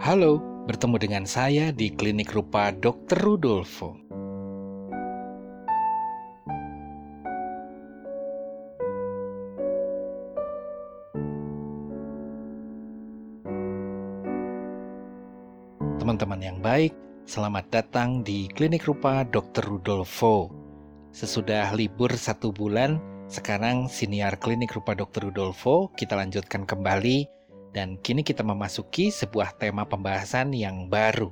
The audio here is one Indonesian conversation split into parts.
Halo, bertemu dengan saya di Klinik Rupa Dr. Rudolfo. Teman-teman yang baik, selamat datang di Klinik Rupa Dr. Rudolfo. Sesudah libur satu bulan, sekarang siniar Klinik Rupa Dr. Rudolfo, kita lanjutkan kembali dan kini kita memasuki sebuah tema pembahasan yang baru.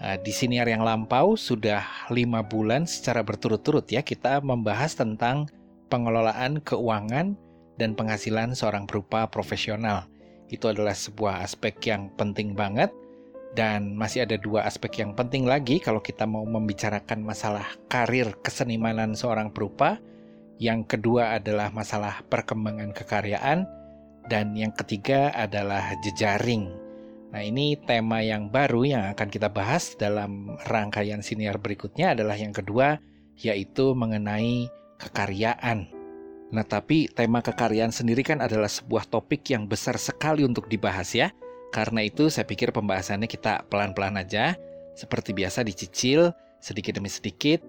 Uh, di siniar yang lampau sudah lima bulan secara berturut-turut ya kita membahas tentang pengelolaan keuangan dan penghasilan seorang berupa profesional. Itu adalah sebuah aspek yang penting banget dan masih ada dua aspek yang penting lagi kalau kita mau membicarakan masalah karir kesenimanan seorang perupa. Yang kedua adalah masalah perkembangan kekaryaan dan yang ketiga adalah jejaring. Nah, ini tema yang baru yang akan kita bahas dalam rangkaian siniar berikutnya adalah yang kedua, yaitu mengenai kekaryaan. Nah, tapi tema kekaryaan sendiri kan adalah sebuah topik yang besar sekali untuk dibahas ya. Karena itu saya pikir pembahasannya kita pelan-pelan aja, seperti biasa dicicil sedikit demi sedikit.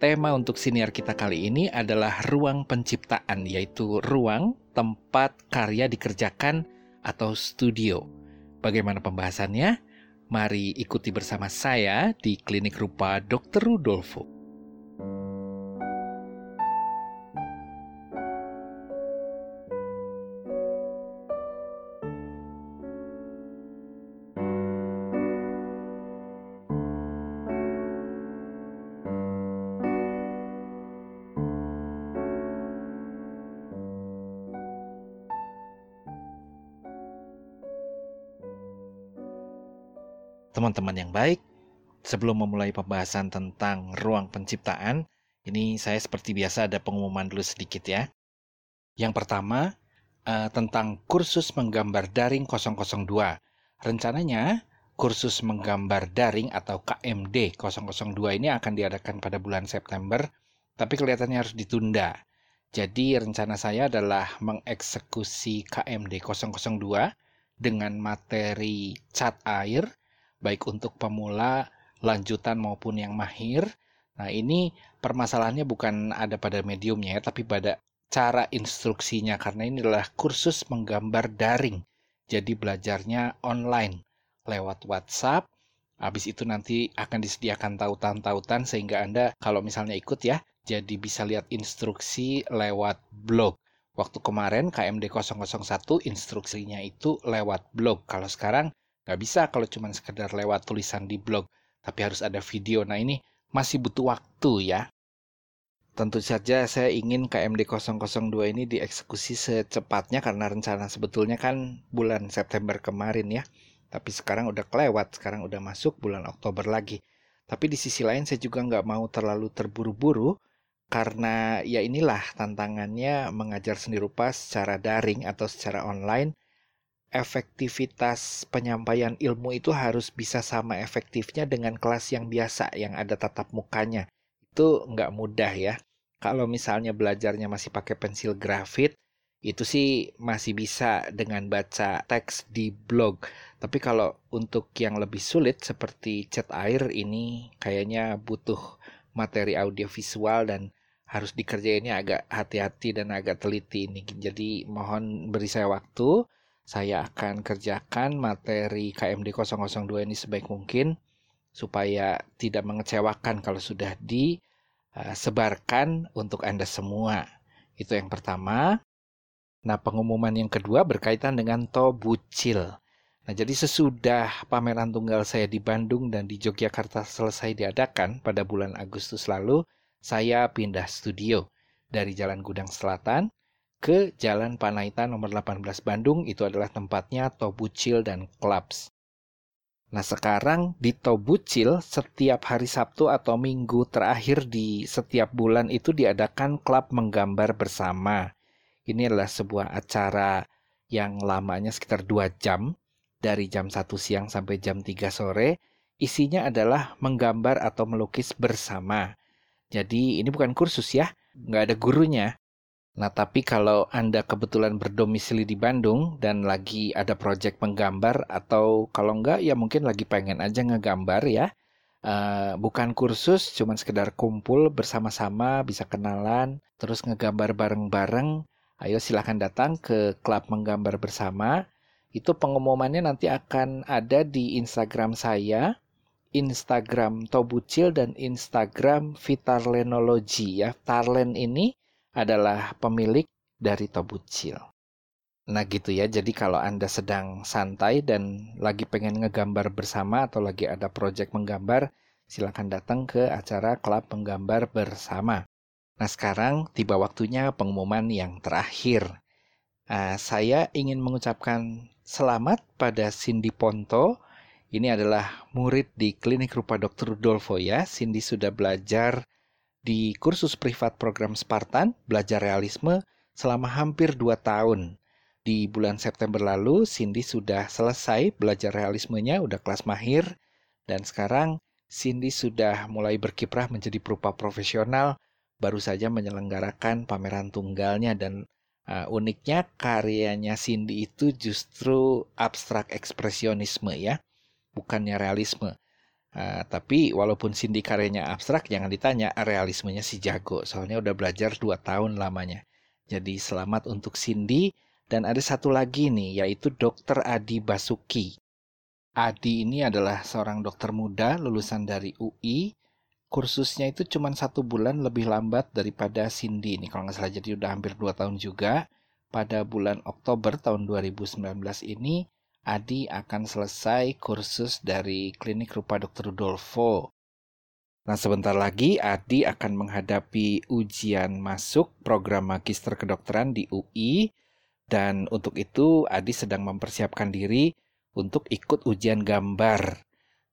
Tema untuk siniar kita kali ini adalah ruang penciptaan, yaitu ruang tempat karya dikerjakan atau studio. Bagaimana pembahasannya? Mari ikuti bersama saya di Klinik Rupa Dr. Rudolfo. Teman-teman yang baik, sebelum memulai pembahasan tentang ruang penciptaan, ini saya seperti biasa ada pengumuman dulu sedikit ya. Yang pertama, uh, tentang kursus menggambar daring 002. Rencananya, kursus menggambar daring atau KMD 002 ini akan diadakan pada bulan September, tapi kelihatannya harus ditunda. Jadi rencana saya adalah mengeksekusi KMD 002 dengan materi cat air baik untuk pemula, lanjutan maupun yang mahir. Nah, ini permasalahannya bukan ada pada mediumnya ya, tapi pada cara instruksinya karena ini adalah kursus menggambar daring. Jadi belajarnya online lewat WhatsApp. Habis itu nanti akan disediakan tautan-tautan sehingga Anda kalau misalnya ikut ya, jadi bisa lihat instruksi lewat blog. Waktu kemarin KMD 001 instruksinya itu lewat blog. Kalau sekarang Nggak bisa kalau cuma sekedar lewat tulisan di blog, tapi harus ada video. Nah ini masih butuh waktu ya. Tentu saja saya ingin KMD 002 ini dieksekusi secepatnya karena rencana sebetulnya kan bulan September kemarin ya. Tapi sekarang udah kelewat, sekarang udah masuk bulan Oktober lagi. Tapi di sisi lain saya juga nggak mau terlalu terburu-buru karena ya inilah tantangannya mengajar seni rupa secara daring atau secara online efektivitas penyampaian ilmu itu harus bisa sama efektifnya dengan kelas yang biasa yang ada tatap mukanya. Itu nggak mudah ya. Kalau misalnya belajarnya masih pakai pensil grafit, itu sih masih bisa dengan baca teks di blog. Tapi kalau untuk yang lebih sulit seperti cat air ini kayaknya butuh materi audiovisual dan harus dikerjainnya agak hati-hati dan agak teliti ini. Jadi mohon beri saya waktu saya akan kerjakan materi KMD 002 ini sebaik mungkin supaya tidak mengecewakan kalau sudah disebarkan untuk Anda semua. Itu yang pertama. Nah, pengumuman yang kedua berkaitan dengan Tobucil. Nah, jadi sesudah pameran tunggal saya di Bandung dan di Yogyakarta selesai diadakan pada bulan Agustus lalu, saya pindah studio dari Jalan Gudang Selatan ke Jalan Panaitan nomor 18 Bandung itu adalah tempatnya Tobucil dan Clubs. Nah sekarang di Tobucil setiap hari Sabtu atau Minggu terakhir di setiap bulan itu diadakan klub menggambar bersama. Ini adalah sebuah acara yang lamanya sekitar 2 jam dari jam 1 siang sampai jam 3 sore. Isinya adalah menggambar atau melukis bersama. Jadi ini bukan kursus ya, nggak ada gurunya Nah, tapi kalau Anda kebetulan berdomisili di Bandung dan lagi ada proyek menggambar atau kalau enggak ya mungkin lagi pengen aja ngegambar ya. Uh, bukan kursus, cuman sekedar kumpul bersama-sama, bisa kenalan, terus ngegambar bareng-bareng. Ayo silahkan datang ke klub menggambar bersama. Itu pengumumannya nanti akan ada di Instagram saya, Instagram Tobucil dan Instagram Vitarlenology ya. Tarlen ini adalah pemilik dari Tobucil. Nah gitu ya, jadi kalau Anda sedang santai dan lagi pengen ngegambar bersama atau lagi ada proyek menggambar, silakan datang ke acara klub menggambar bersama. Nah sekarang tiba waktunya pengumuman yang terakhir. Uh, saya ingin mengucapkan selamat pada Cindy Ponto. Ini adalah murid di klinik rupa Dr. Rudolfo ya. Cindy sudah belajar di kursus privat program Spartan, belajar realisme selama hampir 2 tahun. Di bulan September lalu, Cindy sudah selesai belajar realismenya, udah kelas mahir, dan sekarang Cindy sudah mulai berkiprah menjadi perupa profesional, baru saja menyelenggarakan pameran tunggalnya dan uh, uniknya karyanya Cindy itu justru abstrak ekspresionisme ya, bukannya realisme. Uh, tapi walaupun Cindy karyanya abstrak, jangan ditanya realismenya si jago. Soalnya udah belajar 2 tahun lamanya. Jadi selamat untuk Cindy. Dan ada satu lagi nih, yaitu Dr. Adi Basuki. Adi ini adalah seorang dokter muda lulusan dari UI. Kursusnya itu cuma satu bulan lebih lambat daripada Cindy ini. Kalau nggak salah jadi udah hampir 2 tahun juga. Pada bulan Oktober tahun 2019 ini, Adi akan selesai kursus dari klinik rupa Dr. Rudolfo. Nah, sebentar lagi Adi akan menghadapi ujian masuk program magister kedokteran di UI dan untuk itu Adi sedang mempersiapkan diri untuk ikut ujian gambar.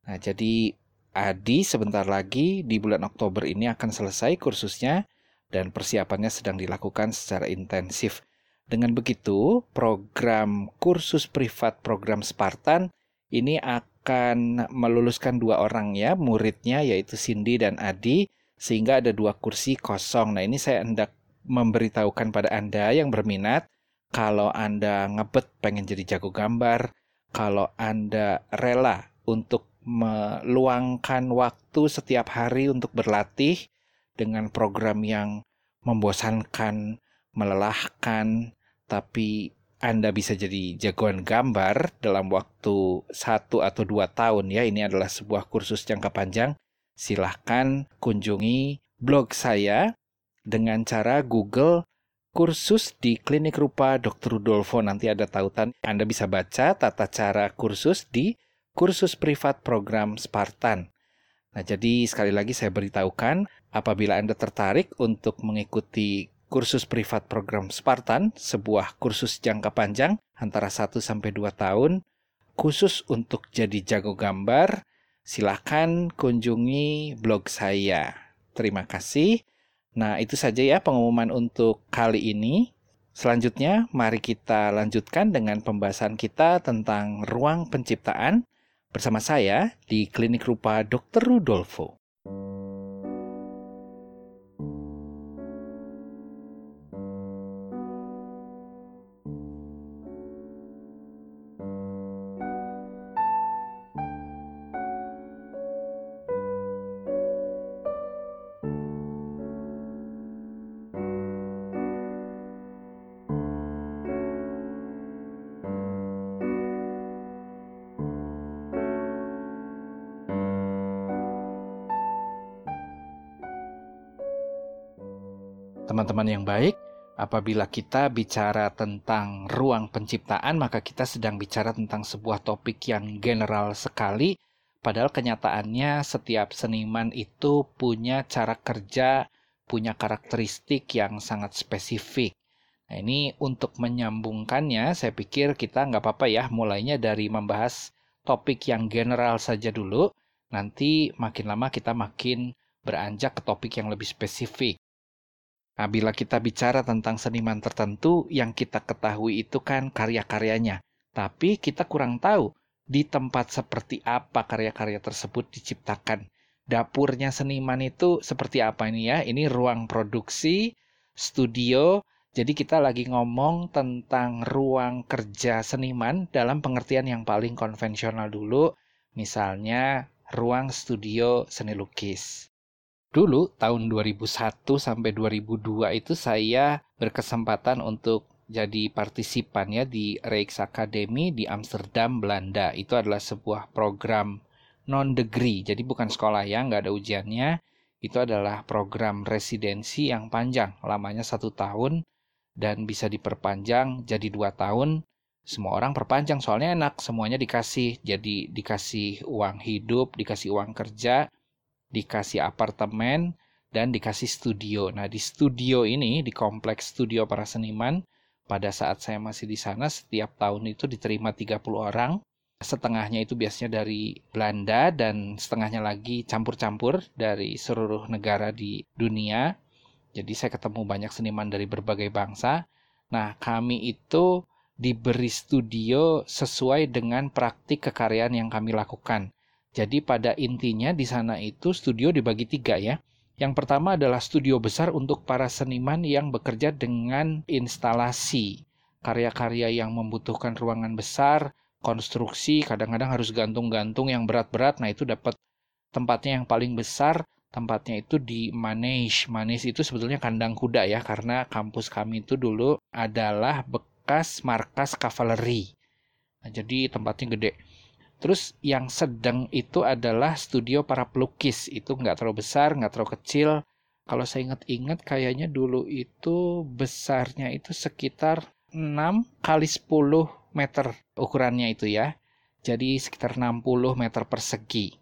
Nah, jadi Adi sebentar lagi di bulan Oktober ini akan selesai kursusnya dan persiapannya sedang dilakukan secara intensif. Dengan begitu, program kursus privat program Spartan ini akan meluluskan dua orang ya, muridnya yaitu Cindy dan Adi, sehingga ada dua kursi kosong. Nah ini saya hendak memberitahukan pada Anda yang berminat, kalau Anda ngebet pengen jadi jago gambar, kalau Anda rela untuk meluangkan waktu setiap hari untuk berlatih dengan program yang membosankan, melelahkan, tapi Anda bisa jadi jagoan gambar dalam waktu satu atau dua tahun ya. Ini adalah sebuah kursus jangka panjang. Silahkan kunjungi blog saya dengan cara Google kursus di klinik rupa Dr. Rudolfo. Nanti ada tautan. Anda bisa baca tata cara kursus di kursus privat program Spartan. Nah, jadi sekali lagi saya beritahukan, apabila Anda tertarik untuk mengikuti kursus privat program Spartan, sebuah kursus jangka panjang antara 1 sampai 2 tahun khusus untuk jadi jago gambar. Silahkan kunjungi blog saya. Terima kasih. Nah, itu saja ya pengumuman untuk kali ini. Selanjutnya, mari kita lanjutkan dengan pembahasan kita tentang ruang penciptaan bersama saya di Klinik Rupa Dr. Rudolfo. Teman-teman yang baik, apabila kita bicara tentang ruang penciptaan, maka kita sedang bicara tentang sebuah topik yang general sekali. Padahal kenyataannya setiap seniman itu punya cara kerja, punya karakteristik yang sangat spesifik. Nah ini untuk menyambungkannya, saya pikir kita nggak apa-apa ya mulainya dari membahas topik yang general saja dulu. Nanti makin lama kita makin beranjak ke topik yang lebih spesifik. Nah, bila kita bicara tentang seniman tertentu, yang kita ketahui itu kan karya-karyanya. Tapi kita kurang tahu di tempat seperti apa karya-karya tersebut diciptakan. Dapurnya seniman itu seperti apa ini ya? Ini ruang produksi, studio, Jadi kita lagi ngomong tentang ruang kerja seniman dalam pengertian yang paling konvensional dulu, misalnya ruang studio seni lukis. Dulu tahun 2001 sampai 2002 itu saya berkesempatan untuk jadi partisipan ya di Rijks Academy di Amsterdam, Belanda. Itu adalah sebuah program non degree, jadi bukan sekolah ya, nggak ada ujiannya. Itu adalah program residensi yang panjang, lamanya satu tahun dan bisa diperpanjang jadi dua tahun semua orang perpanjang soalnya enak semuanya dikasih jadi dikasih uang hidup dikasih uang kerja dikasih apartemen dan dikasih studio nah di studio ini di kompleks studio para seniman pada saat saya masih di sana setiap tahun itu diterima 30 orang setengahnya itu biasanya dari Belanda dan setengahnya lagi campur-campur dari seluruh negara di dunia jadi saya ketemu banyak seniman dari berbagai bangsa. Nah, kami itu diberi studio sesuai dengan praktik kekaryaan yang kami lakukan. Jadi pada intinya di sana itu studio dibagi tiga ya. Yang pertama adalah studio besar untuk para seniman yang bekerja dengan instalasi. Karya-karya yang membutuhkan ruangan besar, konstruksi, kadang-kadang harus gantung-gantung yang berat-berat. Nah itu dapat tempatnya yang paling besar tempatnya itu di Manage. Manage itu sebetulnya kandang kuda ya, karena kampus kami itu dulu adalah bekas markas kavaleri. Nah, jadi tempatnya gede. Terus yang sedang itu adalah studio para pelukis. Itu nggak terlalu besar, nggak terlalu kecil. Kalau saya ingat-ingat kayaknya dulu itu besarnya itu sekitar 6 kali 10 meter ukurannya itu ya. Jadi sekitar 60 meter persegi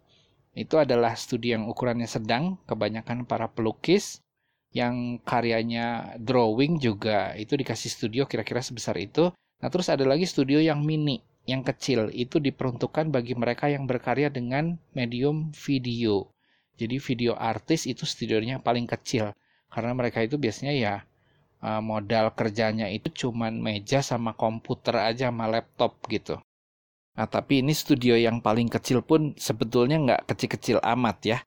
itu adalah studi yang ukurannya sedang, kebanyakan para pelukis yang karyanya drawing juga itu dikasih studio kira-kira sebesar itu. Nah, terus ada lagi studio yang mini, yang kecil, itu diperuntukkan bagi mereka yang berkarya dengan medium video. Jadi video artis itu studionya paling kecil karena mereka itu biasanya ya eh, modal kerjanya itu cuman meja sama komputer aja sama laptop gitu. Nah, tapi ini studio yang paling kecil pun sebetulnya nggak kecil-kecil amat ya.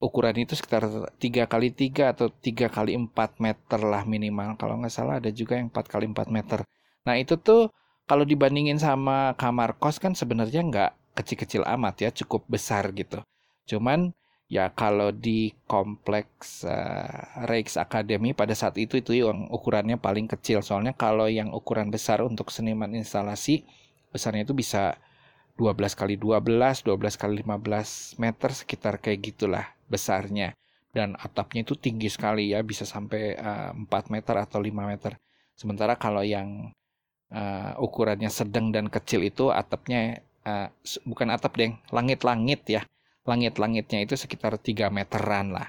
Ukuran itu sekitar 3 kali 3 atau 3 kali 4 meter lah minimal. Kalau nggak salah ada juga yang 4 kali 4 meter. Nah, itu tuh kalau dibandingin sama kamar kos kan sebenarnya nggak kecil-kecil amat ya, cukup besar gitu. Cuman ya kalau di kompleks uh, Rijks Academy pada saat itu itu yang ukurannya paling kecil. Soalnya kalau yang ukuran besar untuk seniman instalasi besarnya itu bisa 12 kali 12, 12 kali 15 meter sekitar kayak gitulah besarnya. Dan atapnya itu tinggi sekali ya, bisa sampai uh, eh, 4 meter atau 5 meter. Sementara kalau yang uh, ukurannya sedang dan kecil itu atapnya uh, bukan atap deng, langit-langit ya. Langit-langitnya itu sekitar 3 meteran lah.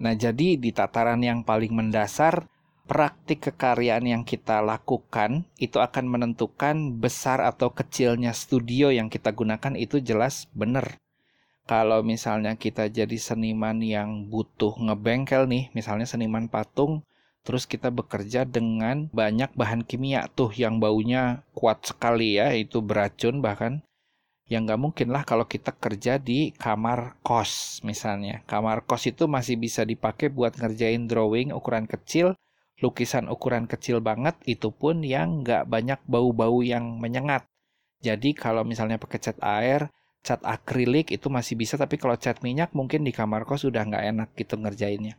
Nah, jadi di tataran yang paling mendasar praktik kekaryaan yang kita lakukan itu akan menentukan besar atau kecilnya studio yang kita gunakan itu jelas benar. Kalau misalnya kita jadi seniman yang butuh ngebengkel nih, misalnya seniman patung, terus kita bekerja dengan banyak bahan kimia tuh yang baunya kuat sekali ya, itu beracun bahkan. yang nggak mungkin lah kalau kita kerja di kamar kos misalnya. Kamar kos itu masih bisa dipakai buat ngerjain drawing ukuran kecil, lukisan ukuran kecil banget itu pun yang nggak banyak bau-bau yang menyengat. Jadi kalau misalnya pakai cat air, cat akrilik itu masih bisa, tapi kalau cat minyak mungkin di kamar kos sudah nggak enak gitu ngerjainnya.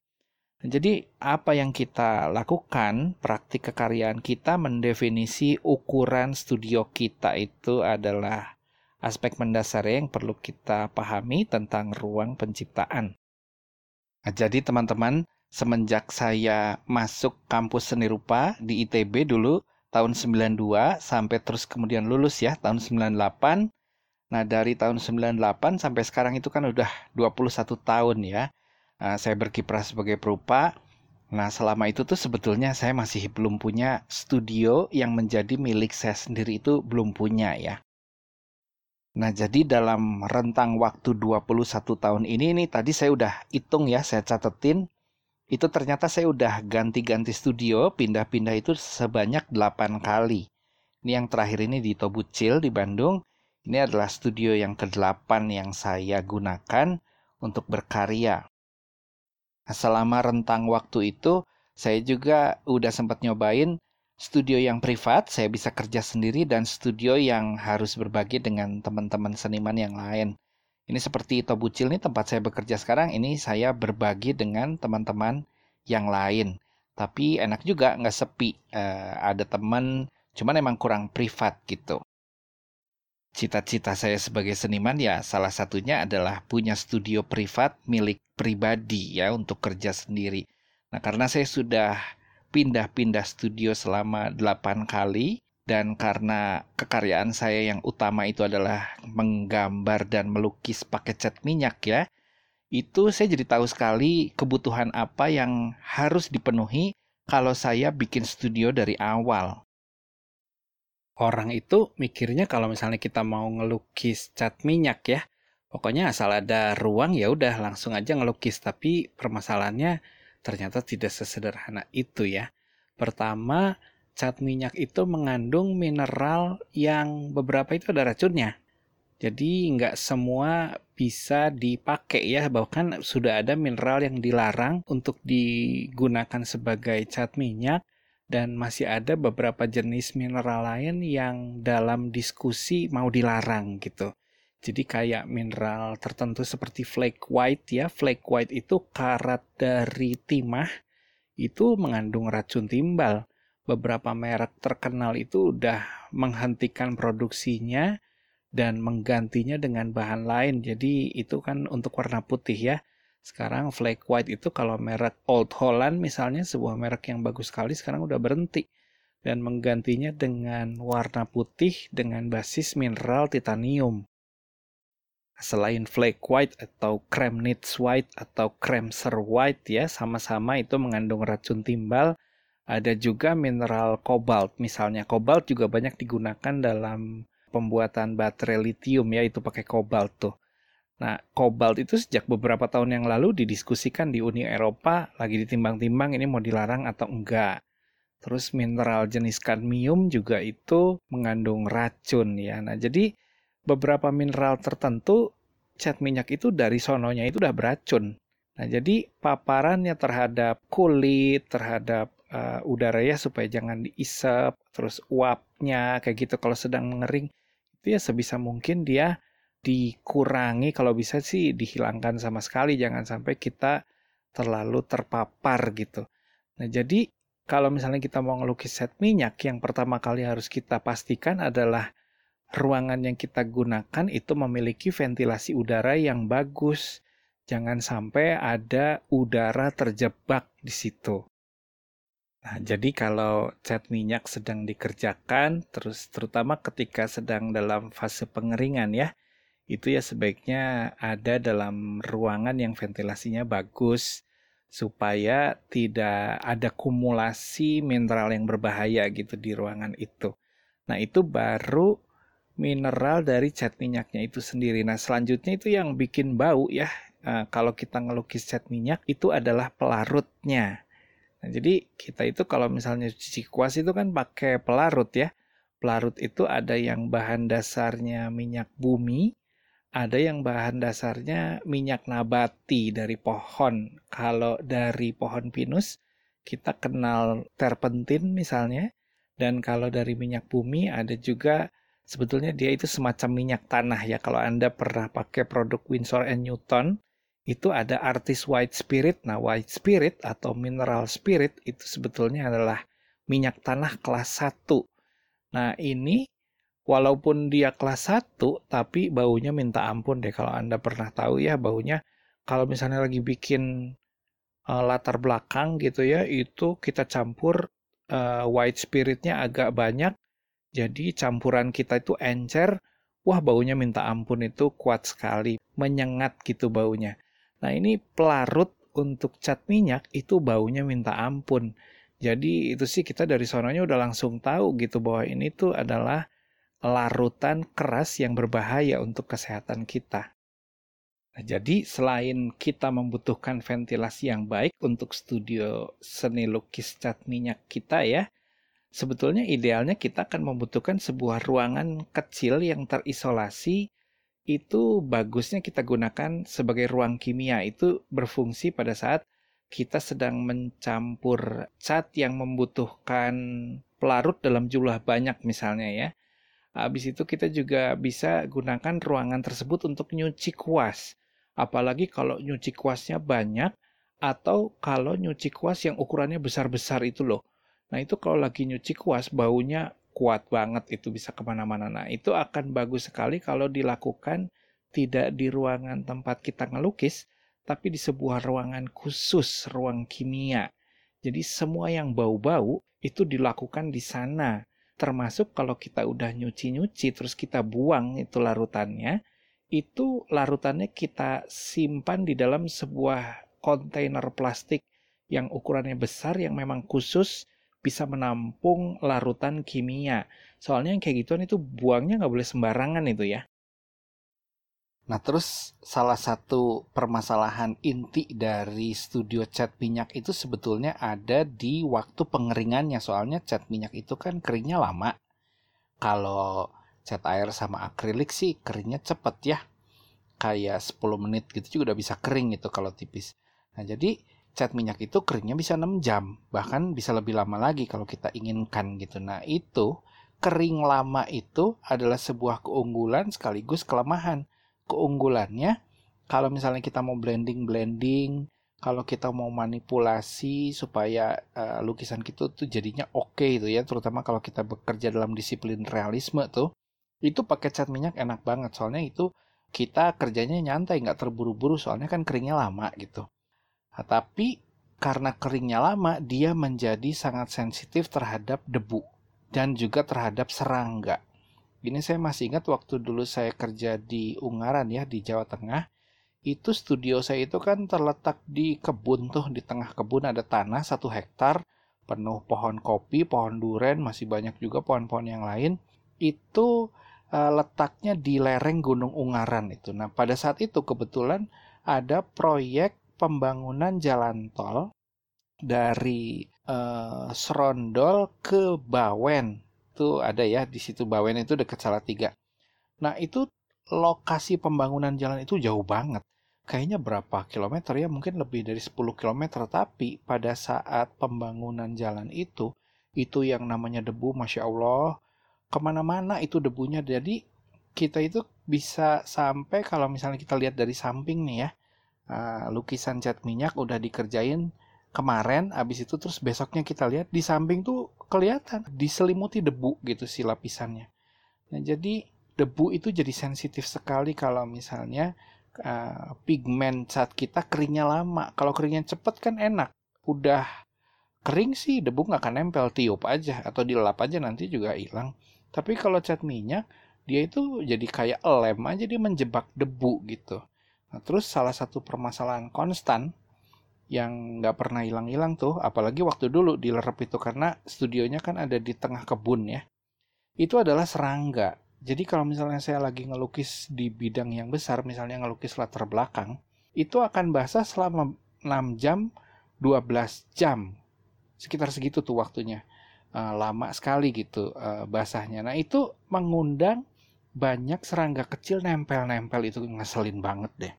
Jadi apa yang kita lakukan, praktik kekaryaan kita mendefinisi ukuran studio kita itu adalah aspek mendasar yang perlu kita pahami tentang ruang penciptaan. Nah, jadi teman-teman, semenjak saya masuk kampus seni rupa di ITB dulu tahun 92 sampai terus kemudian lulus ya tahun 98. Nah, dari tahun 98 sampai sekarang itu kan udah 21 tahun ya. Nah, saya berkiprah sebagai perupa. Nah, selama itu tuh sebetulnya saya masih belum punya studio yang menjadi milik saya sendiri itu belum punya ya. Nah, jadi dalam rentang waktu 21 tahun ini nih tadi saya udah hitung ya, saya catetin itu ternyata saya udah ganti-ganti studio, pindah-pindah itu sebanyak 8 kali. Ini yang terakhir ini di Tobucil di Bandung. Ini adalah studio yang ke-8 yang saya gunakan untuk berkarya. Nah, selama rentang waktu itu, Saya juga udah sempat nyobain studio yang privat, saya bisa kerja sendiri dan studio yang harus berbagi dengan teman-teman seniman yang lain. Ini seperti Ito Bucil nih tempat saya bekerja sekarang, ini saya berbagi dengan teman-teman yang lain. Tapi enak juga nggak sepi, uh, ada teman, cuman emang kurang privat gitu. Cita-cita saya sebagai seniman ya salah satunya adalah punya studio privat milik pribadi ya untuk kerja sendiri. Nah karena saya sudah pindah-pindah studio selama 8 kali dan karena kekaryaan saya yang utama itu adalah menggambar dan melukis pakai cat minyak ya itu saya jadi tahu sekali kebutuhan apa yang harus dipenuhi kalau saya bikin studio dari awal. Orang itu mikirnya kalau misalnya kita mau ngelukis cat minyak ya, pokoknya asal ada ruang ya udah langsung aja ngelukis. Tapi permasalahannya ternyata tidak sesederhana itu ya. Pertama, cat minyak itu mengandung mineral yang beberapa itu ada racunnya. Jadi nggak semua bisa dipakai ya, bahkan sudah ada mineral yang dilarang untuk digunakan sebagai cat minyak dan masih ada beberapa jenis mineral lain yang dalam diskusi mau dilarang gitu. Jadi kayak mineral tertentu seperti flake white ya. Flake white itu karat dari timah itu mengandung racun timbal. Beberapa merek terkenal itu udah menghentikan produksinya dan menggantinya dengan bahan lain. Jadi itu kan untuk warna putih ya. Sekarang flake white itu kalau merek Old Holland misalnya sebuah merek yang bagus sekali sekarang udah berhenti. Dan menggantinya dengan warna putih dengan basis mineral titanium. Selain flake white atau Kremnitz white atau Kremser white ya sama-sama itu mengandung racun timbal. Ada juga mineral kobalt misalnya kobalt juga banyak digunakan dalam pembuatan baterai lithium ya itu pakai kobalt tuh Nah, kobalt itu sejak beberapa tahun yang lalu didiskusikan di Uni Eropa lagi ditimbang-timbang ini mau dilarang atau enggak. Terus mineral jenis kadmium juga itu mengandung racun ya. Nah, jadi beberapa mineral tertentu cat minyak itu dari sononya itu udah beracun. Nah, jadi paparannya terhadap kulit, terhadap uh, udara ya supaya jangan diisap, terus uapnya kayak gitu kalau sedang mengering itu ya sebisa mungkin dia dikurangi kalau bisa sih dihilangkan sama sekali jangan sampai kita terlalu terpapar gitu. Nah, jadi kalau misalnya kita mau ngelukis set minyak yang pertama kali harus kita pastikan adalah ruangan yang kita gunakan itu memiliki ventilasi udara yang bagus. Jangan sampai ada udara terjebak di situ. Nah, jadi kalau cat minyak sedang dikerjakan, terus terutama ketika sedang dalam fase pengeringan ya, itu ya sebaiknya ada dalam ruangan yang ventilasinya bagus supaya tidak ada kumulasi mineral yang berbahaya gitu di ruangan itu. Nah, itu baru mineral dari cat minyaknya itu sendiri. Nah, selanjutnya itu yang bikin bau ya. Nah, kalau kita ngelukis cat minyak itu adalah pelarutnya. Nah, jadi kita itu kalau misalnya cuci kuas itu kan pakai pelarut ya. Pelarut itu ada yang bahan dasarnya minyak bumi, ada yang bahan dasarnya minyak nabati dari pohon. Kalau dari pohon pinus, kita kenal terpentin misalnya. Dan kalau dari minyak bumi ada juga sebetulnya dia itu semacam minyak tanah ya. Kalau Anda pernah pakai produk Winsor and Newton, itu ada artis white spirit. Nah, white spirit atau mineral spirit itu sebetulnya adalah minyak tanah kelas 1. Nah, ini walaupun dia kelas 1, tapi baunya minta ampun deh kalau Anda pernah tahu ya baunya kalau misalnya lagi bikin uh, latar belakang gitu ya, itu kita campur uh, white spiritnya agak banyak jadi campuran kita itu encer, wah baunya minta ampun itu kuat sekali, menyengat gitu baunya. Nah ini pelarut untuk cat minyak itu baunya minta ampun. Jadi itu sih kita dari sononya udah langsung tahu gitu bahwa ini tuh adalah larutan keras yang berbahaya untuk kesehatan kita. Nah, jadi selain kita membutuhkan ventilasi yang baik untuk studio seni lukis cat minyak kita ya, sebetulnya idealnya kita akan membutuhkan sebuah ruangan kecil yang terisolasi itu bagusnya kita gunakan sebagai ruang kimia itu berfungsi pada saat kita sedang mencampur cat yang membutuhkan pelarut dalam jumlah banyak misalnya ya. Habis itu kita juga bisa gunakan ruangan tersebut untuk nyuci kuas. Apalagi kalau nyuci kuasnya banyak atau kalau nyuci kuas yang ukurannya besar-besar itu loh. Nah itu kalau lagi nyuci kuas baunya kuat banget itu bisa ke mana-mana. Nah itu akan bagus sekali kalau dilakukan tidak di ruangan tempat kita ngelukis, tapi di sebuah ruangan khusus, ruang kimia. Jadi semua yang bau-bau itu dilakukan di sana. Termasuk kalau kita udah nyuci-nyuci terus kita buang itu larutannya, itu larutannya kita simpan di dalam sebuah kontainer plastik yang ukurannya besar yang memang khusus bisa menampung larutan kimia. Soalnya yang kayak gituan itu buangnya nggak boleh sembarangan itu ya. Nah, terus salah satu permasalahan inti dari studio cat minyak itu sebetulnya ada di waktu pengeringannya. Soalnya cat minyak itu kan keringnya lama. Kalau cat air sama akrilik sih keringnya cepet ya. Kayak 10 menit gitu juga udah bisa kering gitu kalau tipis. Nah, jadi cat minyak itu keringnya bisa 6 jam. Bahkan bisa lebih lama lagi kalau kita inginkan gitu. Nah, itu kering lama itu adalah sebuah keunggulan sekaligus kelemahan keunggulannya kalau misalnya kita mau blending-blending, kalau kita mau manipulasi supaya uh, lukisan kita tuh jadinya oke okay itu ya, terutama kalau kita bekerja dalam disiplin realisme tuh, itu pakai cat minyak enak banget soalnya itu kita kerjanya nyantai nggak terburu-buru soalnya kan keringnya lama gitu. Nah, tapi karena keringnya lama dia menjadi sangat sensitif terhadap debu dan juga terhadap serangga. Ini saya masih ingat waktu dulu saya kerja di Ungaran ya di Jawa Tengah. Itu studio saya itu kan terletak di kebun tuh di tengah kebun ada tanah satu hektar penuh pohon kopi, pohon duren, masih banyak juga pohon-pohon yang lain. Itu uh, letaknya di lereng Gunung Ungaran itu. Nah pada saat itu kebetulan ada proyek pembangunan jalan tol dari uh, Serondol ke Bawen itu ada ya di situ Bawen itu dekat Salatiga. Nah itu lokasi pembangunan jalan itu jauh banget. Kayaknya berapa kilometer ya mungkin lebih dari 10 kilometer tapi pada saat pembangunan jalan itu itu yang namanya debu Masya Allah ke mana-mana itu debunya jadi kita itu bisa sampai kalau misalnya kita lihat dari samping nih ya uh, lukisan cat minyak udah dikerjain kemarin abis itu terus besoknya kita lihat di samping tuh kelihatan diselimuti debu gitu si lapisannya. Nah, jadi debu itu jadi sensitif sekali kalau misalnya uh, pigmen cat kita keringnya lama. Kalau keringnya cepet kan enak. Udah kering sih debu nggak akan nempel tiup aja atau dilap aja nanti juga hilang. Tapi kalau cat minyak dia itu jadi kayak lem aja dia menjebak debu gitu. Nah, terus salah satu permasalahan konstan yang nggak pernah hilang-hilang tuh, apalagi waktu dulu di Lerep itu karena studionya kan ada di tengah kebun ya. Itu adalah serangga. Jadi kalau misalnya saya lagi ngelukis di bidang yang besar, misalnya ngelukis latar belakang, itu akan basah selama 6 jam, 12 jam. Sekitar segitu tuh waktunya. Uh, lama sekali gitu uh, basahnya. Nah itu mengundang banyak serangga kecil nempel-nempel itu ngeselin banget deh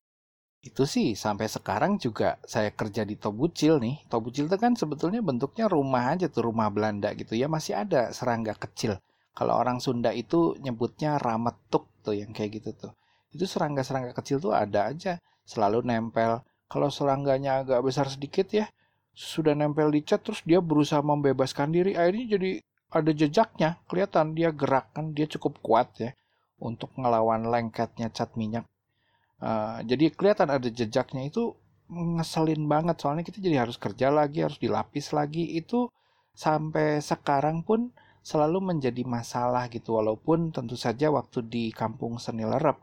itu sih sampai sekarang juga saya kerja di Tobucil nih. Tobucil itu kan sebetulnya bentuknya rumah aja tuh rumah Belanda gitu ya masih ada serangga kecil. Kalau orang Sunda itu nyebutnya rametuk tuh yang kayak gitu tuh. Itu serangga-serangga kecil tuh ada aja selalu nempel. Kalau serangganya agak besar sedikit ya sudah nempel di cat terus dia berusaha membebaskan diri akhirnya jadi ada jejaknya kelihatan dia gerak kan dia cukup kuat ya untuk ngelawan lengketnya cat minyak Uh, jadi kelihatan ada jejaknya itu ngeselin banget. Soalnya kita jadi harus kerja lagi harus dilapis lagi. Itu sampai sekarang pun selalu menjadi masalah gitu. Walaupun tentu saja waktu di kampung Seni Lerep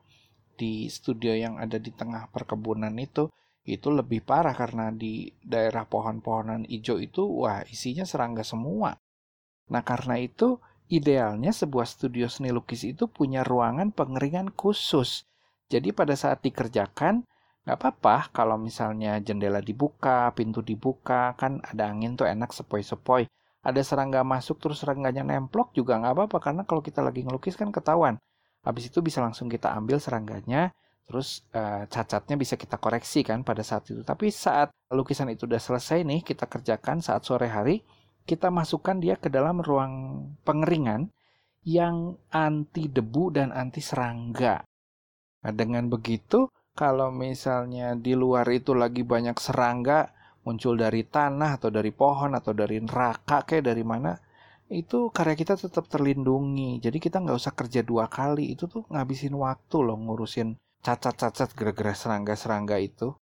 di studio yang ada di tengah perkebunan itu itu lebih parah karena di daerah pohon-pohonan hijau itu wah isinya serangga semua. Nah karena itu idealnya sebuah studio seni lukis itu punya ruangan pengeringan khusus jadi pada saat dikerjakan, nggak apa-apa kalau misalnya jendela dibuka, pintu dibuka, kan ada angin tuh enak sepoi-sepoi. Ada serangga masuk terus serangganya nemplok juga nggak apa-apa karena kalau kita lagi ngelukis kan ketahuan. Habis itu bisa langsung kita ambil serangganya, Terus uh, cacatnya bisa kita koreksi kan pada saat itu. Tapi saat lukisan itu udah selesai nih, kita kerjakan saat sore hari, kita masukkan dia ke dalam ruang pengeringan yang anti debu dan anti serangga. Nah, dengan begitu, kalau misalnya di luar itu lagi banyak serangga muncul dari tanah atau dari pohon atau dari neraka kayak dari mana, itu karya kita tetap terlindungi. Jadi kita nggak usah kerja dua kali. Itu tuh ngabisin waktu loh ngurusin cacat-cacat gara-gara serangga-serangga itu.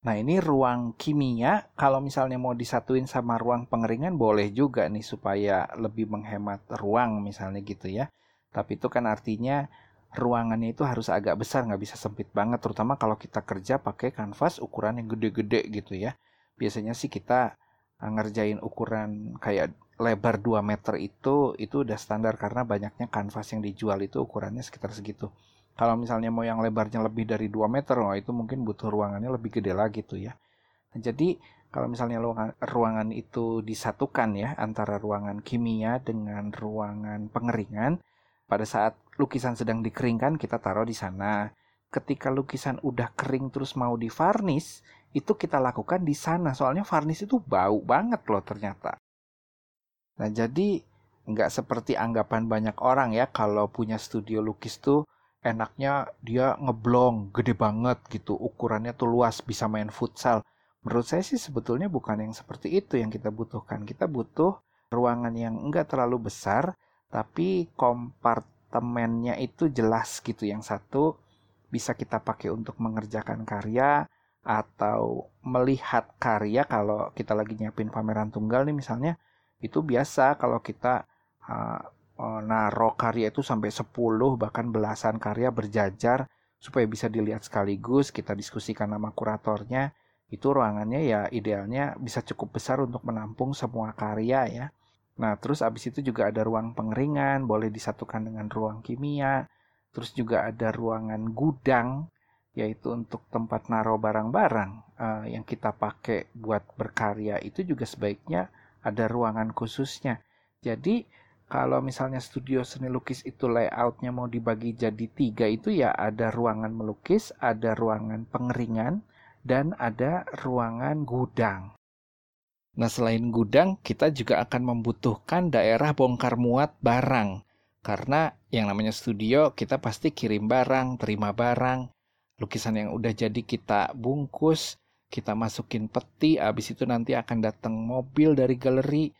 Nah ini ruang kimia, kalau misalnya mau disatuin sama ruang pengeringan boleh juga nih supaya lebih menghemat ruang misalnya gitu ya. Tapi itu kan artinya ruangannya itu harus agak besar, nggak bisa sempit banget. Terutama kalau kita kerja pakai kanvas ukuran yang gede-gede gitu ya. Biasanya sih kita eh, ngerjain ukuran kayak lebar 2 meter itu, itu udah standar karena banyaknya kanvas yang dijual itu ukurannya sekitar segitu. Kalau misalnya mau yang lebarnya lebih dari 2 meter, oh itu mungkin butuh ruangannya lebih gede lagi tuh ya. Nah, jadi kalau misalnya ruangan, ruangan itu disatukan ya antara ruangan kimia dengan ruangan pengeringan, pada saat lukisan sedang dikeringkan kita taruh di sana. Ketika lukisan udah kering terus mau divarnis, itu kita lakukan di sana. Soalnya varnis itu bau banget loh ternyata. Nah jadi nggak seperti anggapan banyak orang ya kalau punya studio lukis tuh enaknya dia ngeblong gede banget gitu ukurannya tuh luas bisa main futsal menurut saya sih sebetulnya bukan yang seperti itu yang kita butuhkan kita butuh ruangan yang enggak terlalu besar tapi kompartemennya itu jelas gitu. Yang satu bisa kita pakai untuk mengerjakan karya atau melihat karya. Kalau kita lagi nyiapin pameran tunggal nih misalnya itu biasa kalau kita uh, uh, naro karya itu sampai 10 bahkan belasan karya berjajar supaya bisa dilihat sekaligus kita diskusikan sama kuratornya itu ruangannya ya idealnya bisa cukup besar untuk menampung semua karya ya nah terus abis itu juga ada ruang pengeringan boleh disatukan dengan ruang kimia. Terus juga ada ruangan gudang yaitu untuk tempat naro barang-barang uh, yang kita pakai buat berkarya. Itu juga sebaiknya ada ruangan khususnya. Jadi kalau misalnya studio seni lukis itu layoutnya mau dibagi jadi tiga itu ya ada ruangan melukis, ada ruangan pengeringan, dan ada ruangan gudang. Nah selain gudang, kita juga akan membutuhkan daerah bongkar muat barang. Karena yang namanya studio, kita pasti kirim barang, terima barang. Lukisan yang udah jadi kita bungkus, kita masukin peti, habis itu nanti akan datang mobil dari galeri,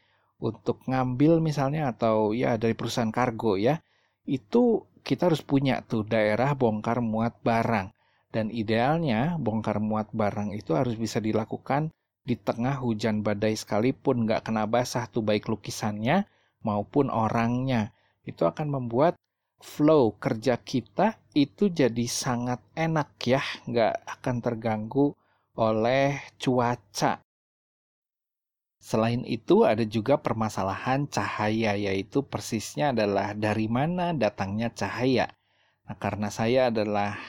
untuk ngambil misalnya atau ya dari perusahaan kargo ya, itu kita harus punya tuh daerah bongkar muat barang. Dan idealnya bongkar muat barang itu harus bisa dilakukan di tengah hujan badai sekalipun nggak kena basah tuh baik lukisannya maupun orangnya. Itu akan membuat flow kerja kita itu jadi sangat enak ya, nggak akan terganggu oleh cuaca. Selain itu ada juga permasalahan cahaya yaitu persisnya adalah dari mana datangnya cahaya. Nah, karena saya adalah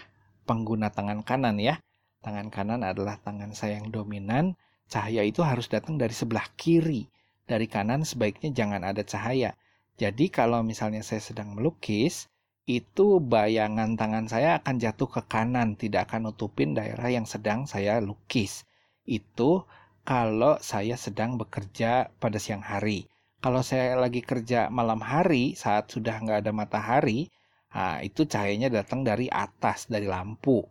pengguna tangan kanan ya. Tangan kanan adalah tangan saya yang dominan. Cahaya itu harus datang dari sebelah kiri. Dari kanan sebaiknya jangan ada cahaya. Jadi kalau misalnya saya sedang melukis, itu bayangan tangan saya akan jatuh ke kanan, tidak akan nutupin daerah yang sedang saya lukis. Itu kalau saya sedang bekerja pada siang hari. Kalau saya lagi kerja malam hari saat sudah nggak ada matahari, nah, itu cahayanya datang dari atas, dari lampu.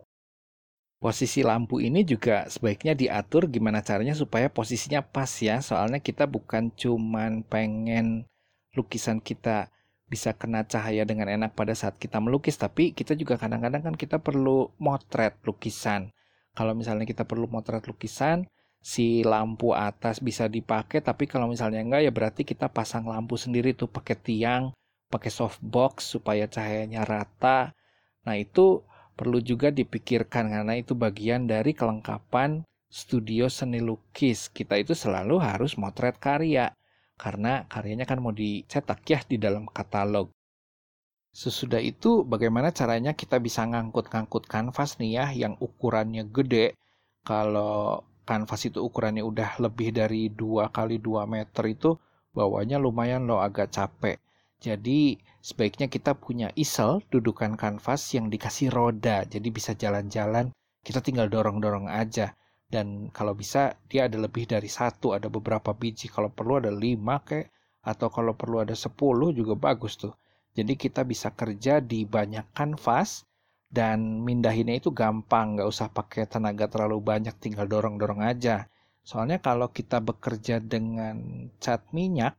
Posisi lampu ini juga sebaiknya diatur gimana caranya supaya posisinya pas ya. Soalnya kita bukan cuman pengen lukisan kita bisa kena cahaya dengan enak pada saat kita melukis, tapi kita juga kadang-kadang kan kita perlu motret lukisan. Kalau misalnya kita perlu motret lukisan, si lampu atas bisa dipakai tapi kalau misalnya enggak ya berarti kita pasang lampu sendiri tuh pakai tiang pakai softbox supaya cahayanya rata nah itu perlu juga dipikirkan karena itu bagian dari kelengkapan studio seni lukis kita itu selalu harus motret karya karena karyanya kan mau dicetak ya di dalam katalog Sesudah itu bagaimana caranya kita bisa ngangkut-ngangkut kanvas nih ya yang ukurannya gede. Kalau kanvas itu ukurannya udah lebih dari 2 kali 2 meter itu bawahnya lumayan loh agak capek. Jadi sebaiknya kita punya isel, dudukan kanvas yang dikasih roda, jadi bisa jalan-jalan, kita tinggal dorong-dorong aja. Dan kalau bisa dia ada lebih dari satu, ada beberapa biji. Kalau perlu ada lima kayak, atau kalau perlu ada sepuluh juga bagus tuh. Jadi kita bisa kerja di banyak kanvas dan mindahinnya itu gampang, nggak usah pakai tenaga terlalu banyak, tinggal dorong-dorong aja. Soalnya kalau kita bekerja dengan cat minyak,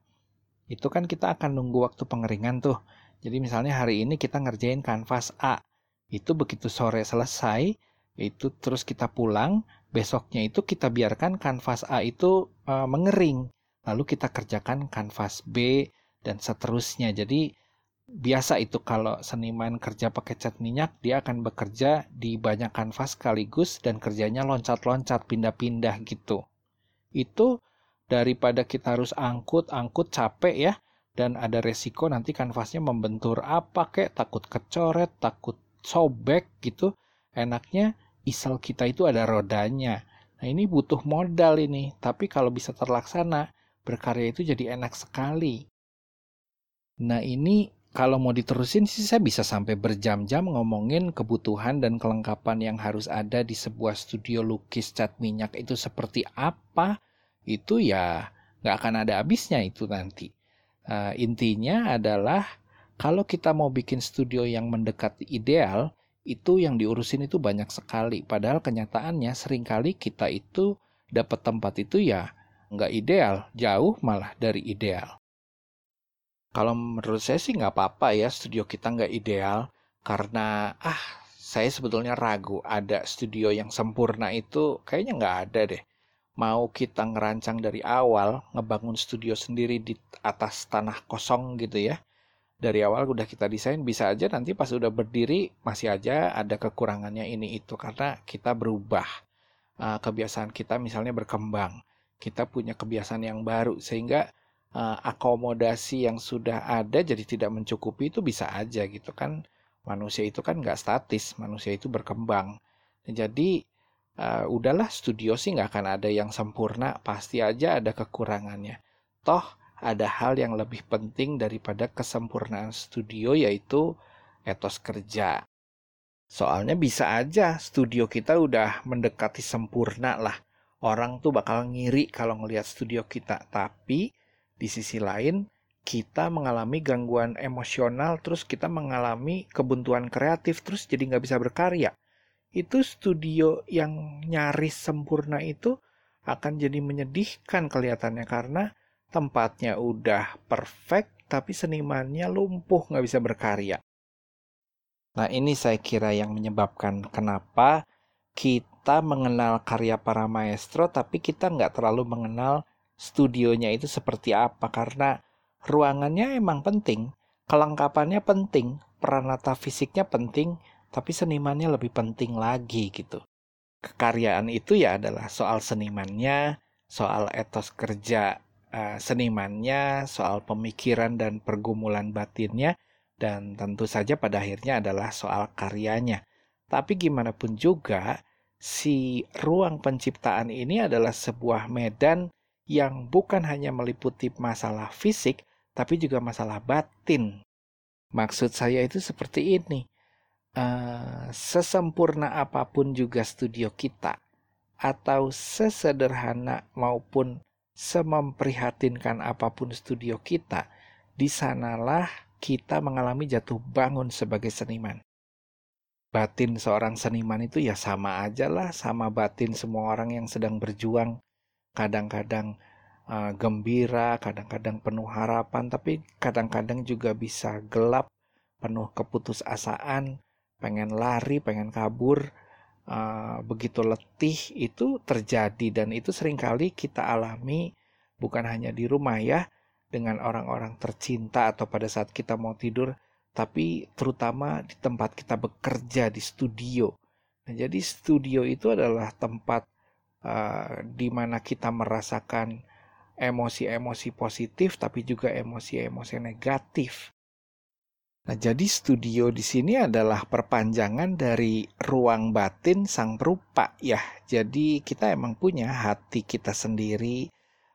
itu kan kita akan nunggu waktu pengeringan tuh. Jadi misalnya hari ini kita ngerjain kanvas A. Itu begitu sore selesai, itu terus kita pulang, besoknya itu kita biarkan kanvas A itu e, mengering. Lalu kita kerjakan kanvas B dan seterusnya. Jadi biasa itu kalau seniman kerja pakai cat minyak, dia akan bekerja di banyak kanvas sekaligus dan kerjanya loncat-loncat, pindah-pindah gitu. Itu daripada kita harus angkut-angkut capek ya. Dan ada resiko nanti kanvasnya membentur apa kek takut kecoret takut sobek gitu. Enaknya isel kita itu ada rodanya. Nah ini butuh modal ini. Tapi kalau bisa terlaksana berkarya itu jadi enak sekali. Nah ini kalau mau diterusin sih saya bisa sampai berjam-jam ngomongin kebutuhan dan kelengkapan yang harus ada di sebuah studio lukis cat minyak itu seperti apa itu ya nggak akan ada habisnya itu nanti. Uh, intinya adalah kalau kita mau bikin studio yang mendekati ideal, itu yang diurusin itu banyak sekali. Padahal kenyataannya sering kali kita itu dapat tempat itu ya nggak ideal, jauh malah dari ideal. Kalau menurut saya sih nggak apa-apa ya studio kita nggak ideal, karena ah saya sebetulnya ragu ada studio yang sempurna itu kayaknya nggak ada deh mau kita ngerancang dari awal, ngebangun studio sendiri di atas tanah kosong gitu ya. Dari awal udah kita desain, bisa aja nanti pas udah berdiri masih aja ada kekurangannya ini itu karena kita berubah. Uh, kebiasaan kita misalnya berkembang. Kita punya kebiasaan yang baru sehingga uh, akomodasi yang sudah ada jadi tidak mencukupi itu bisa aja gitu kan. Manusia itu kan nggak statis, manusia itu berkembang. Jadi uh, udahlah studio sih nggak akan ada yang sempurna, pasti aja ada kekurangannya. Toh ada hal yang lebih penting daripada kesempurnaan studio yaitu etos kerja. Soalnya bisa aja studio kita udah mendekati sempurna lah. Orang tuh bakal ngiri kalau ngelihat studio kita. Tapi di sisi lain kita mengalami gangguan emosional terus kita mengalami kebuntuan kreatif terus jadi nggak bisa berkarya itu studio yang nyaris sempurna itu akan jadi menyedihkan kelihatannya karena tempatnya udah perfect tapi senimannya lumpuh nggak bisa berkarya. Nah ini saya kira yang menyebabkan kenapa kita mengenal karya para maestro tapi kita nggak terlalu mengenal studionya itu seperti apa karena ruangannya emang penting, kelengkapannya penting, peranata fisiknya penting, tapi senimannya lebih penting lagi gitu. Kekaryaan itu ya adalah soal senimannya, soal etos kerja uh, senimannya, soal pemikiran dan pergumulan batinnya, dan tentu saja pada akhirnya adalah soal karyanya. Tapi gimana pun juga, si ruang penciptaan ini adalah sebuah medan yang bukan hanya meliputi masalah fisik, tapi juga masalah batin. Maksud saya itu seperti ini uh, sesempurna apa pun juga studio kita, atau sesederhana maupun sememprihatinkan apa pun studio kita, di sanalah kita mengalami jatuh bangun sebagai seniman. Batin seorang seniman itu ya sama aja lah, sama batin semua orang yang sedang berjuang. Kadang-kadang uh, gembira, kadang-kadang penuh harapan, tapi kadang-kadang juga bisa gelap, penuh keputusasaan, pengen lari, pengen kabur, uh, begitu letih itu terjadi dan itu sering kali kita alami bukan hanya di rumah ya dengan orang-orang tercinta atau pada saat kita mau tidur, tapi terutama di tempat kita bekerja di studio. Nah, jadi studio itu adalah tempat uh, di mana kita merasakan emosi-emosi positif tapi juga emosi-emosi negatif. Nah, jadi studio di sini adalah perpanjangan dari ruang batin sang perupa ya. Jadi kita emang punya hati kita sendiri,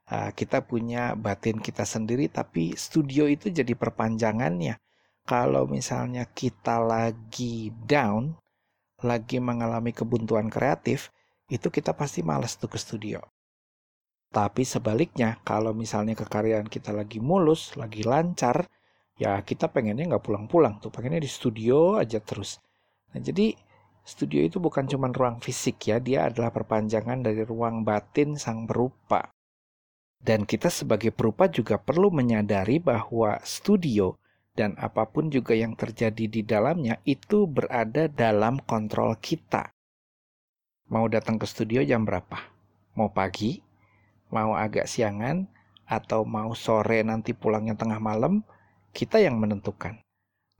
uh, kita punya batin kita sendiri, tapi studio itu jadi perpanjangannya. kalau misalnya kita lagi down, lagi mengalami kebuntuan kreatif, itu kita pasti males tuh ke studio. Tapi sebaliknya, kalau misalnya kekaryaan kita lagi mulus, lagi lancar, ya kita pengennya nggak pulang-pulang tuh, pengennya di studio aja terus. Nah, jadi studio itu bukan cuma ruang fisik ya, dia adalah perpanjangan dari ruang batin sang perupa. Dan kita sebagai perupa juga perlu menyadari bahwa studio dan apa pun juga yang terjadi di dalamnya itu berada dalam kontrol kita. Mau datang ke studio jam berapa? Mau pagi? Mau agak siangan? Atau mau sore nanti pulangnya tengah malam? Kita yang menentukan.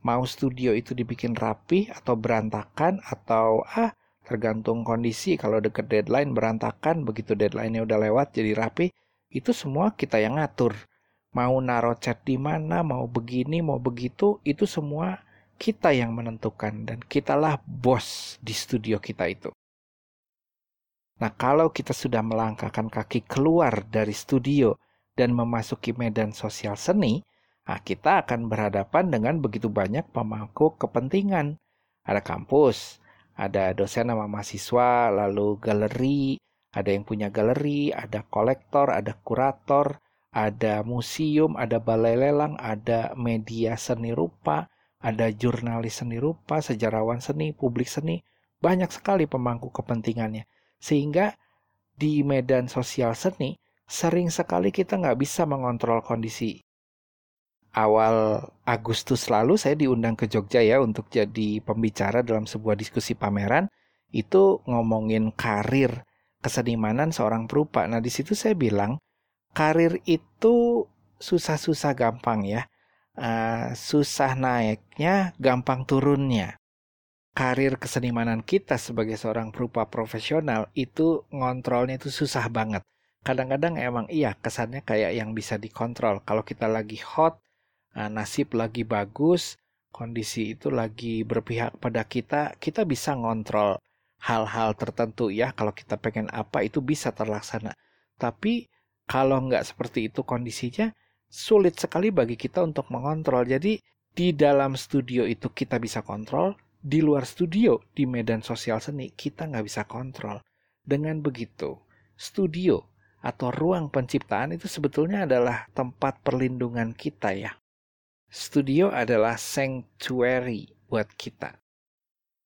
Mau studio itu dibikin rapi atau berantakan atau ah tergantung kondisi. Kalau deket deadline berantakan. Begitu deadline-nya udah lewat jadi rapi. Itu semua kita yang ngatur. Mau naruh cat di mana, mau begini, mau begitu, itu semua kita yang menentukan. Dan kitalah bos di studio kita itu. Nah, kalau kita sudah melangkahkan kaki keluar dari studio dan memasuki medan sosial seni, nah kita akan berhadapan dengan begitu banyak pemangku kepentingan. Ada kampus, ada dosen sama mahasiswa, lalu galeri, ada yang punya galeri, ada kolektor, ada kurator, ada museum, ada balai lelang, ada media seni rupa, ada jurnalis seni rupa, sejarawan seni, publik seni, banyak sekali pemangku kepentingannya. Sehingga di medan sosial seni, sering sekali kita nggak bisa mengontrol kondisi. Awal Agustus lalu saya diundang ke Jogja ya untuk jadi pembicara dalam sebuah diskusi pameran. Itu ngomongin karir kesenimanan seorang perupa. Nah di situ saya bilang, karir itu susah-susah gampang ya. Uh, susah naiknya, gampang turunnya. Karir kesenimanan kita sebagai seorang perupa profesional itu ngontrolnya itu susah banget. Kadang-kadang emang iya kesannya kayak yang bisa dikontrol. Kalau kita lagi hot, nasib lagi bagus, kondisi itu lagi berpihak pada kita, kita bisa ngontrol hal-hal tertentu ya. Kalau kita pengen apa itu bisa terlaksana. Tapi kalau nggak seperti itu kondisinya, sulit sekali bagi kita untuk mengontrol. Jadi di dalam studio itu kita bisa kontrol, di luar studio, di medan sosial seni, kita nggak bisa kontrol. Dengan begitu, studio atau ruang penciptaan itu sebetulnya adalah tempat perlindungan kita ya. Studio adalah sanctuary buat kita.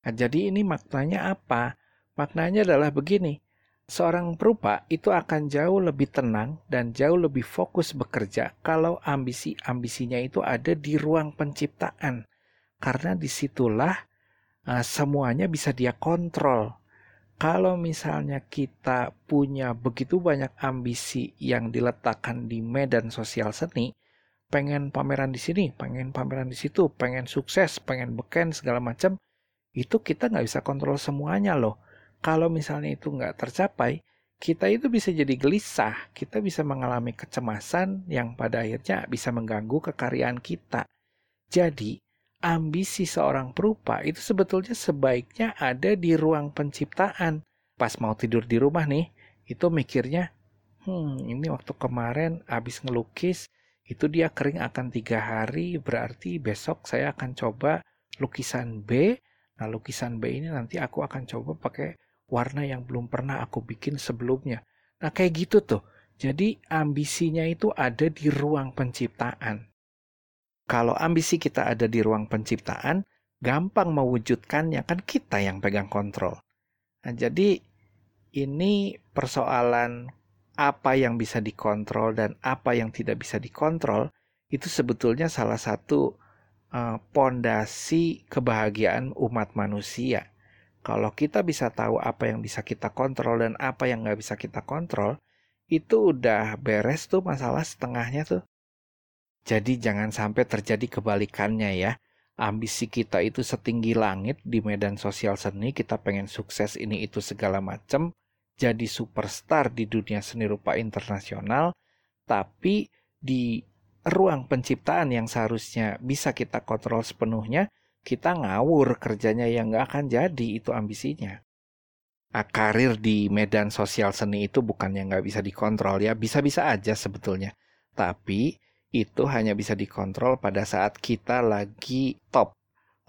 Nah, jadi ini maknanya apa? Maknanya adalah begini, seorang perupa itu akan jauh lebih tenang dan jauh lebih fokus bekerja kalau ambisi-ambisinya itu ada di ruang penciptaan. Karena di situlah uh, semuanya bisa dia kontrol. Kalau misalnya kita punya begitu banyak ambisi yang diletakkan di medan sosial seni, pengen pameran di sini, pengen pameran di situ, pengen sukses, pengen beken segala macam, itu kita nggak bisa kontrol semuanya loh kalau misalnya itu nggak tercapai, kita itu bisa jadi gelisah, kita bisa mengalami kecemasan yang pada akhirnya bisa mengganggu kekaryaan kita. Jadi, ambisi seorang perupa itu sebetulnya sebaiknya ada di ruang penciptaan. Pas mau tidur di rumah nih, itu mikirnya, hmm ini waktu kemarin habis ngelukis, itu dia kering akan tiga hari, berarti besok saya akan coba lukisan B. Nah lukisan B ini nanti aku akan coba pakai warna yang belum pernah aku bikin sebelumnya. Nah, kayak gitu tuh. Jadi ambisinya itu ada di ruang penciptaan. Kalau ambisi kita ada di ruang penciptaan, gampang mewujudkannya kan kita yang pegang kontrol. Nah, jadi ini persoalan apa yang bisa dikontrol dan apa yang tidak bisa dikontrol itu sebetulnya salah satu eh, pondasi uh, kebahagiaan umat manusia. Kalau kita bisa tahu apa yang bisa kita kontrol dan apa yang nggak bisa kita kontrol, itu udah beres tuh masalah setengahnya tuh. Jadi jangan sampai terjadi kebalikannya ya. Ambisi kita itu setinggi langit di medan sosial seni, kita pengen sukses ini itu segala macam, jadi superstar di dunia seni rupa internasional, tapi di ruang penciptaan yang seharusnya bisa kita kontrol sepenuhnya, kita ngawur kerjanya yang nggak akan jadi itu ambisinya. Nah, karir di medan sosial seni itu bukan yang nggak bisa dikontrol ya, bisa-bisa aja sebetulnya. Tapi itu hanya bisa dikontrol pada saat kita lagi top,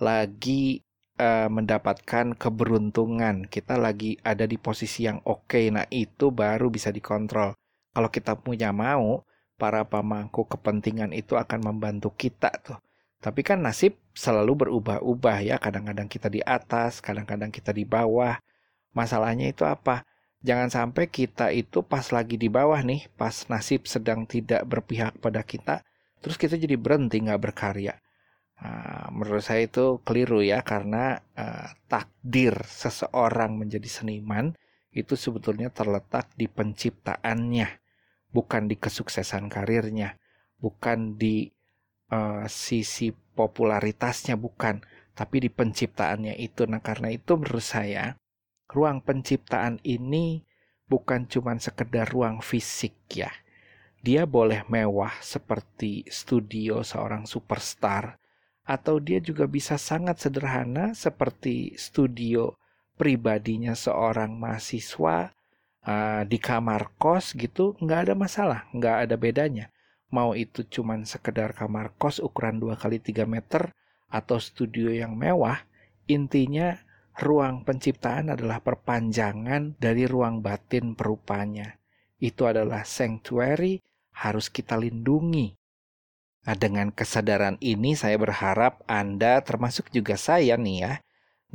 lagi uh, mendapatkan keberuntungan, kita lagi ada di posisi yang oke. Okay. Nah, itu baru bisa dikontrol. Kalau kita punya mau, para pemangku kepentingan itu akan membantu kita tuh. Tapi kan nasib selalu berubah-ubah ya. Kadang-kadang kita di atas, kadang-kadang kita di bawah. Masalahnya itu apa? Jangan sampai kita itu pas lagi di bawah nih, pas nasib sedang tidak berpihak pada kita, terus kita jadi berhenti nggak berkarya. Nah, menurut saya itu keliru ya, karena uh, takdir seseorang menjadi seniman itu sebetulnya terletak di penciptaannya, bukan di kesuksesan karirnya, bukan di uh, sisi popularitasnya, bukan, tapi di penciptaannya itu. Nah, karena itu menurut saya ruang penciptaan ini bukan cuma sekedar ruang fisik ya. Dia boleh mewah seperti studio seorang superstar atau dia juga bisa sangat sederhana seperti studio pribadinya seorang mahasiswa uh, di kamar kos gitu nggak ada masalah nggak ada bedanya mau itu cuman sekedar kamar kos ukuran 2 kali 3 meter atau studio yang mewah intinya ruang penciptaan adalah perpanjangan dari ruang batin perupanya. Itu adalah sanctuary, harus kita lindungi. Nah, dengan kesadaran ini saya berharap Anda termasuk juga saya nih ya,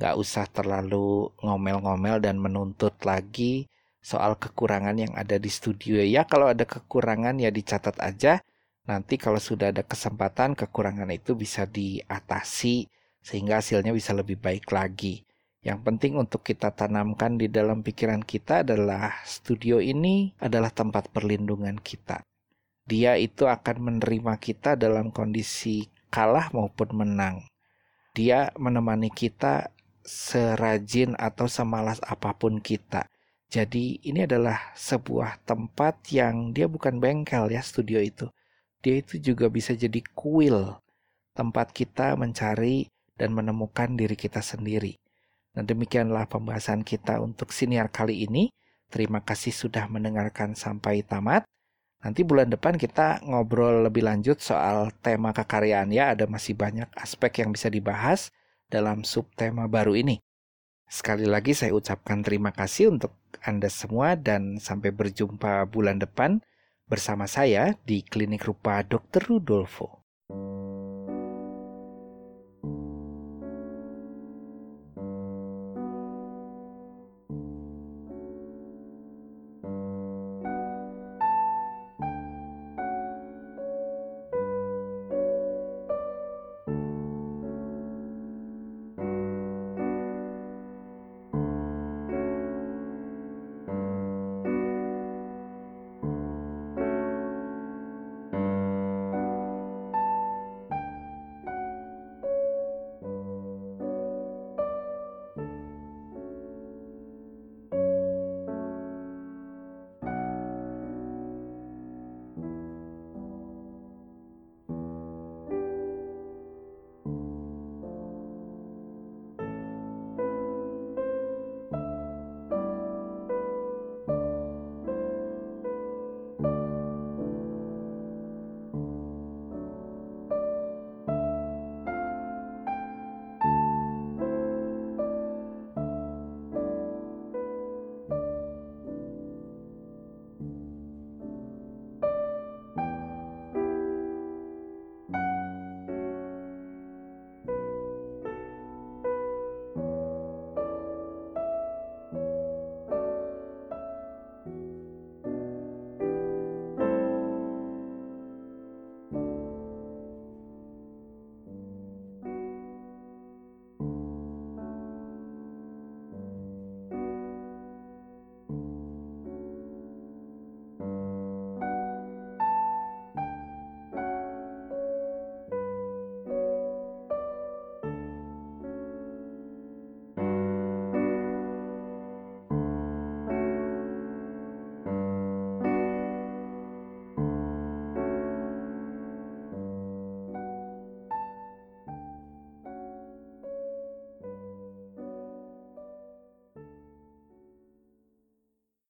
nggak usah terlalu ngomel-ngomel dan menuntut lagi soal kekurangan yang ada di studio ya. Kalau ada kekurangan ya dicatat aja. Nanti kalau sudah ada kesempatan kekurangan itu bisa diatasi sehingga hasilnya bisa lebih baik lagi. Yang penting untuk kita tanamkan di dalam pikiran kita adalah studio ini adalah tempat perlindungan kita. Dia itu akan menerima kita dalam kondisi kalah maupun menang. Dia menemani kita serajin atau semalas apa pun kita. Jadi ini adalah sebuah tempat yang dia bukan bengkel ya studio itu. Dia itu juga bisa jadi kuil. Tempat kita mencari dan menemukan diri kita sendiri. Nah demikianlah pembahasan kita untuk siniar kali ini. Terima kasih sudah mendengarkan sampai tamat. Nanti bulan depan kita ngobrol lebih lanjut soal tema kekaryaan ya. Ada masih banyak aspek yang bisa dibahas dalam subtema baru ini. Sekali lagi saya ucapkan terima kasih untuk Anda semua dan sampai berjumpa bulan depan bersama saya di Klinik Rupa Dr. Rudolfo.